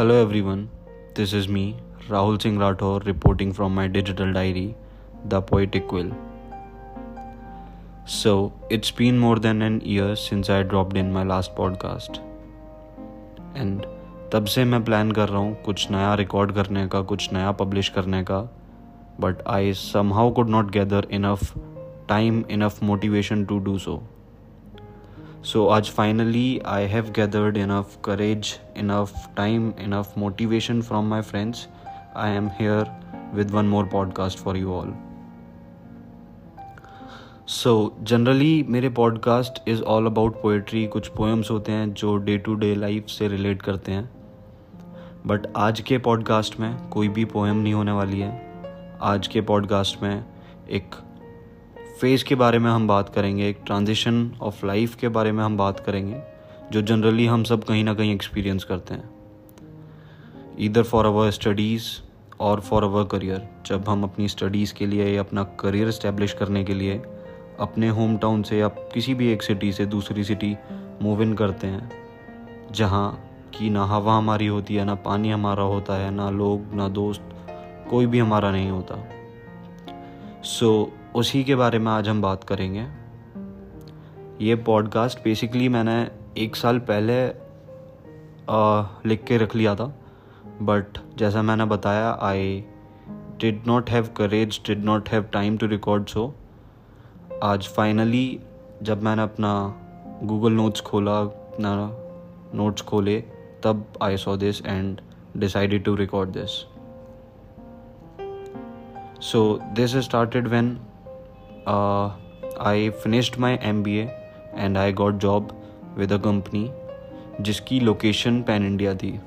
Hello everyone this is me Rahul Singh Rathore reporting from my digital diary the poetic will so it's been more than an year since I dropped in my last podcast and तब से मैं plan कर रहा हूँ कुछ नया record करने का, कुछ नया पब्लिश करने का. But I somehow could not gather enough time enough motivation to do so so आज finally I have gathered enough courage enough time enough motivation from my friends I am here with one more podcast for you all so generally मेरे podcast is all about poetry कुछ poems होते हैं जो day to day life से relate करते हैं. But आज के पॉडकास्ट में कोई भी पोएम नहीं होने वाली है. आज के पॉडकास्ट में एक फ़ेज़ के बारे में हम बात करेंगे एक ट्रांजिशन ऑफ़ लाइफ के बारे में हम बात करेंगे जो जनरली हम सब कहीं ना कहीं एक्सपीरियंस करते हैं। इधर फॉर अवर स्टडीज़ और फॉर अवर करियर जब हम अपनी स्टडीज़ के लिए या अपना करियर इस्टेब्लिश करने के लिए अपने होम टाउन से या किसी भी एक सिटी से दूसरी सिटी मूव इन करते हैं जहाँ की ना हवा हमारी होती है ना पानी हमारा होता है ना लोग ना दोस्त कोई भी हमारा नहीं होता। सो so, उसी के बारे में आज हम बात करेंगे। ये पॉडकास्ट बेसिकली मैंने एक साल पहले आ, लिख के रख लिया था। बट जैसा मैंने बताया I did not have courage did not have time to record so आज फाइनली जब मैंने अपना गूगल नोट्स खोला अपना नोट्स खोले तब I saw this and decided to record this so this started when I finished my M B and I got job with a company जिसकी location pan India थी।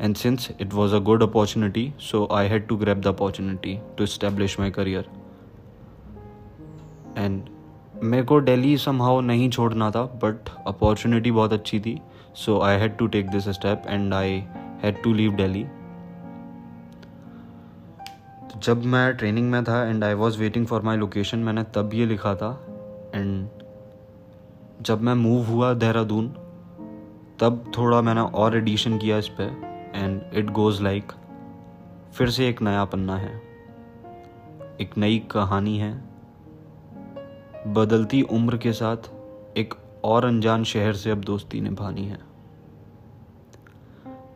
And since it was a good opportunity so I had to grab the opportunity to establish my career and मेरे को daily some how नहीं छोड़ना था but opportunity बहुत अच्छी थी so I had to take this step and I had to leave Delhi जब मैं ट्रेनिंग में था and I was waiting for my location मैंने तब ये लिखा था एंड जब मैं मूव हुआ देहरादून, तब थोड़ा मैंने और एडिशन किया इस पर एंड इट गोज़ लाइक फिर से एक नया पन्ना है, एक नई कहानी है, बदलती उम्र के साथ एक और अनजान शहर से अब दोस्ती निभानी है।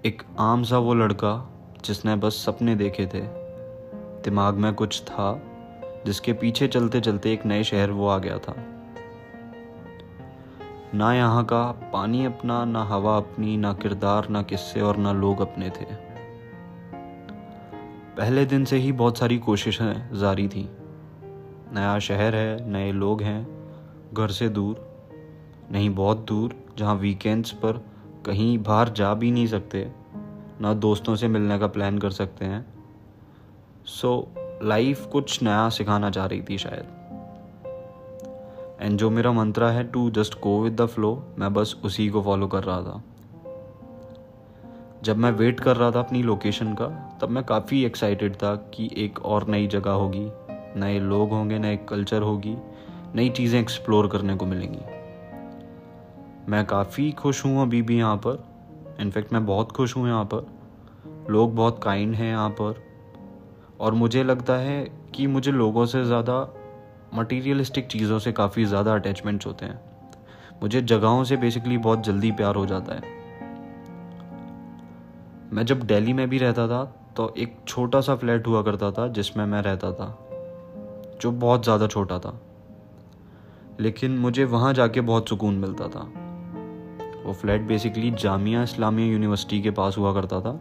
एक आम सा वो लड़का जिसने बस सपने देखे थे दिमाग में कुछ था, जिसके पीछे चलते चलते एक नए शहर वो आ गया था। ना यहाँ का पानी अपना, ना हवा अपनी, ना किरदार, ना किस्से और ना लोग अपने थे। पहले दिन से ही बहुत सारी कोशिशें जारी थी। नया शहर है, नए लोग हैं, घर से दूर, नहीं बहुत दूर, जहाँ वीकेंड्स पर कहीं बाहर जा भी नहीं सकते, ना दोस्तों से मिलने का प्लान कर सकते हैं। सो लाइफ कुछ नया सिखाना चाह रही थी शायद। एंड जो मेरा मंत्रा है to just go with the flow मैं बस उसी को फॉलो कर रहा था। जब मैं वेट कर रहा था अपनी लोकेशन का, तब मैं काफ़ी एक्साइटेड था कि एक और नई जगह होगी। नए लोग होंगे, नए कल्चर होगी, नई चीज़ें एक्सप्लोर करने को मिलेंगी। मैं काफ़ी खुश हूँ अभी भी यहाँ पर। इनफैक्ट मैं बहुत खुश हूँ यहाँ पर। लोग बहुत काइंड हैं यहाँ पर। और मुझे लगता है कि मुझे लोगों से ज़्यादा मटीरियलिस्टिक चीज़ों से काफ़ी ज़्यादा अटैचमेंट्स होते हैं। मुझे जगहों से बेसिकली बहुत जल्दी प्यार हो जाता है। मैं जब दिल्ली में भी रहता था तो एक छोटा सा फ्लैट हुआ करता था, जिसमें मैं रहता था, जो बहुत ज़्यादा छोटा था। लेकिन मुझे वहाँ जाके बहुत सुकून मिलता था। वो flat basically Jamia Islamia university के पास हुआ करता था।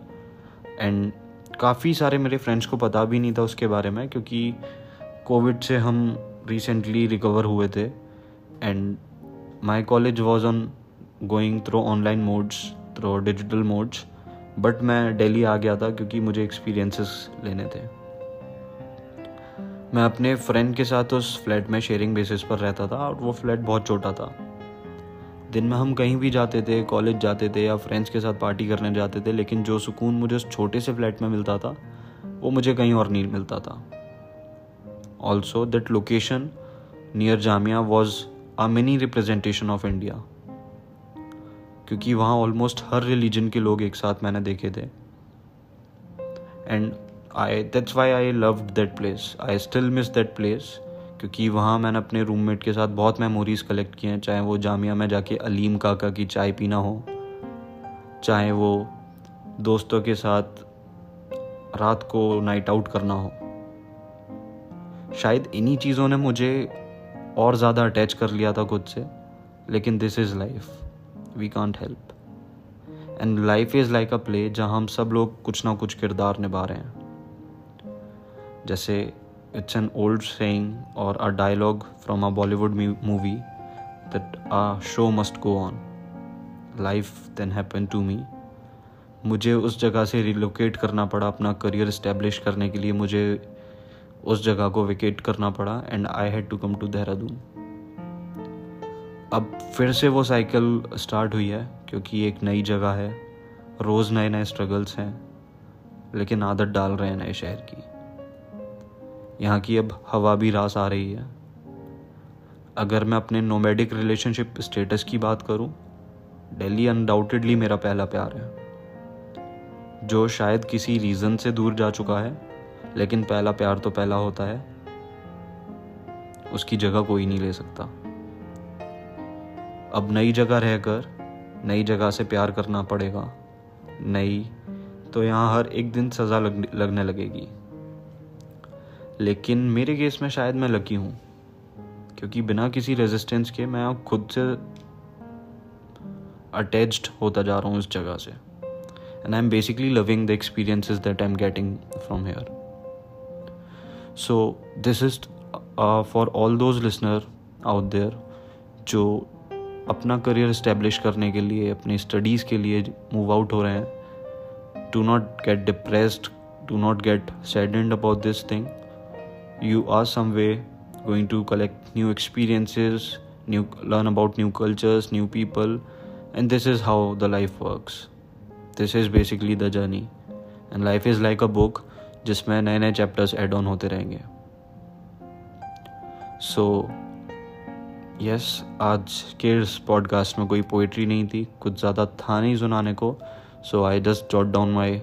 एंड काफ़ी सारे मेरे फ्रेंड्स को पता भी नहीं था उसके बारे में, क्योंकि कोविड से हम रिसेंटली रिकवर हुए थे and my college was ongoing through online modes through digital modes but मैं दिल्ली आ गया था क्योंकि मुझे एक्सपीरियंसेस लेने थे। मैं अपने फ्रेंड के साथ उस फ्लैट में शेयरिंग बेसिस पर रहता था, और वो फ्लैट बहुत छोटा था। दिन में हम कहीं भी जाते थे कॉलेज जाते थे या फ्रेंड्स के साथ पार्टी करने जाते थे, लेकिन जो सुकून मुझे उस छोटे से फ्लैट में मिलता था, वो मुझे कहीं और नहीं मिलता था। Also that location near Jamia was a mini representation of India क्योंकि वहाँ ऑलमोस्ट हर रिलीजन के लोग एक साथ मैंने देखे थे। And I that's why I love that place I still miss that place क्योंकि वहाँ मैंने अपने रूममेट के साथ बहुत मेमोरीज़ कलेक्ट किए हैं, चाहे वो जामिया में जाके अलीम काका की चाय पीना हो, चाहे वो दोस्तों के साथ रात को नाइट आउट करना हो। शायद इन्हीं चीज़ों ने मुझे और ज़्यादा अटैच कर लिया था खुद से, लेकिन this is life we can't help and life is like a play जहाँ हम सब लोग कुछ ना कुछ किरदार निभा रहे हैं। जैसे इट्स एन ओल्ड सेइंग और a dialogue from a Bollywood movie that a show must go on life then happen to me मुझे उस जगह से रिलोकेट करना पड़ा, अपना करियर इस्टेब्लिश करने के लिए मुझे उस जगह को विकेट करना पड़ा and I had to come to Dehradun अब फिर से वो साइकिल स्टार्ट हुई है क्योंकि एक नई जगह है। रोज़ नए नए स्ट्रगल्स हैं, लेकिन आदत डाल रहे हैं नए शहर की। यहाँ की अब हवा भी रास आ रही है। अगर मैं अपने नोमेडिक रिलेशनशिप स्टेटस की बात करूँ दिल्ली अनडाउटेडली मेरा पहला प्यार है। जो शायद किसी रीज़न से दूर जा चुका है लेकिन पहला प्यार तो पहला होता है। उसकी जगह कोई नहीं ले सकता। अब नई जगह रहकर नई जगह से प्यार करना पड़ेगा। नई तो यहाँ हर एक दिन सज़ा लग, लगने लगेगी। लेकिन मेरे केस में शायद मैं लकी हूँ। क्योंकि बिना किसी रेजिस्टेंस के मैं खुद से अटैच्ड होता जा रहा हूँ इस जगह से। And I am basically loving the experiences that I am getting from here so this is for all those listener out there जो अपना करियर इस्टेब्लिश करने के लिए, अपनी स्टडीज़ के लिए मूव आउट हो रहे हैं to not get depressed to not get saddened about this thing you are some way going to collect new experiences new learn about new cultures new people and this is how the life works this is basically the journey and life is like a book जिसमें नए नए chapters add on होते रहेंगे so so, yes yes, आज के इस podcast में कोई पोइट्री नहीं थी कुछ ज़्यादा था नहीं सुनाने को so I just jot down my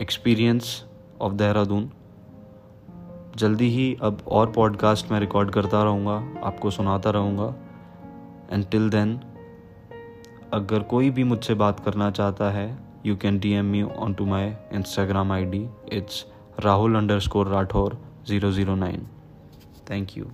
experience of Dehradun जल्दी ही अब और पॉडकास्ट मैं रिकॉर्ड करता रहूँगा, आपको सुनाता रहूँगा। एंड टिल देन अगर कोई भी मुझसे बात करना चाहता है you can D M me on to my Instagram I D it's Rahul underscore Rathore zero zero nine thank you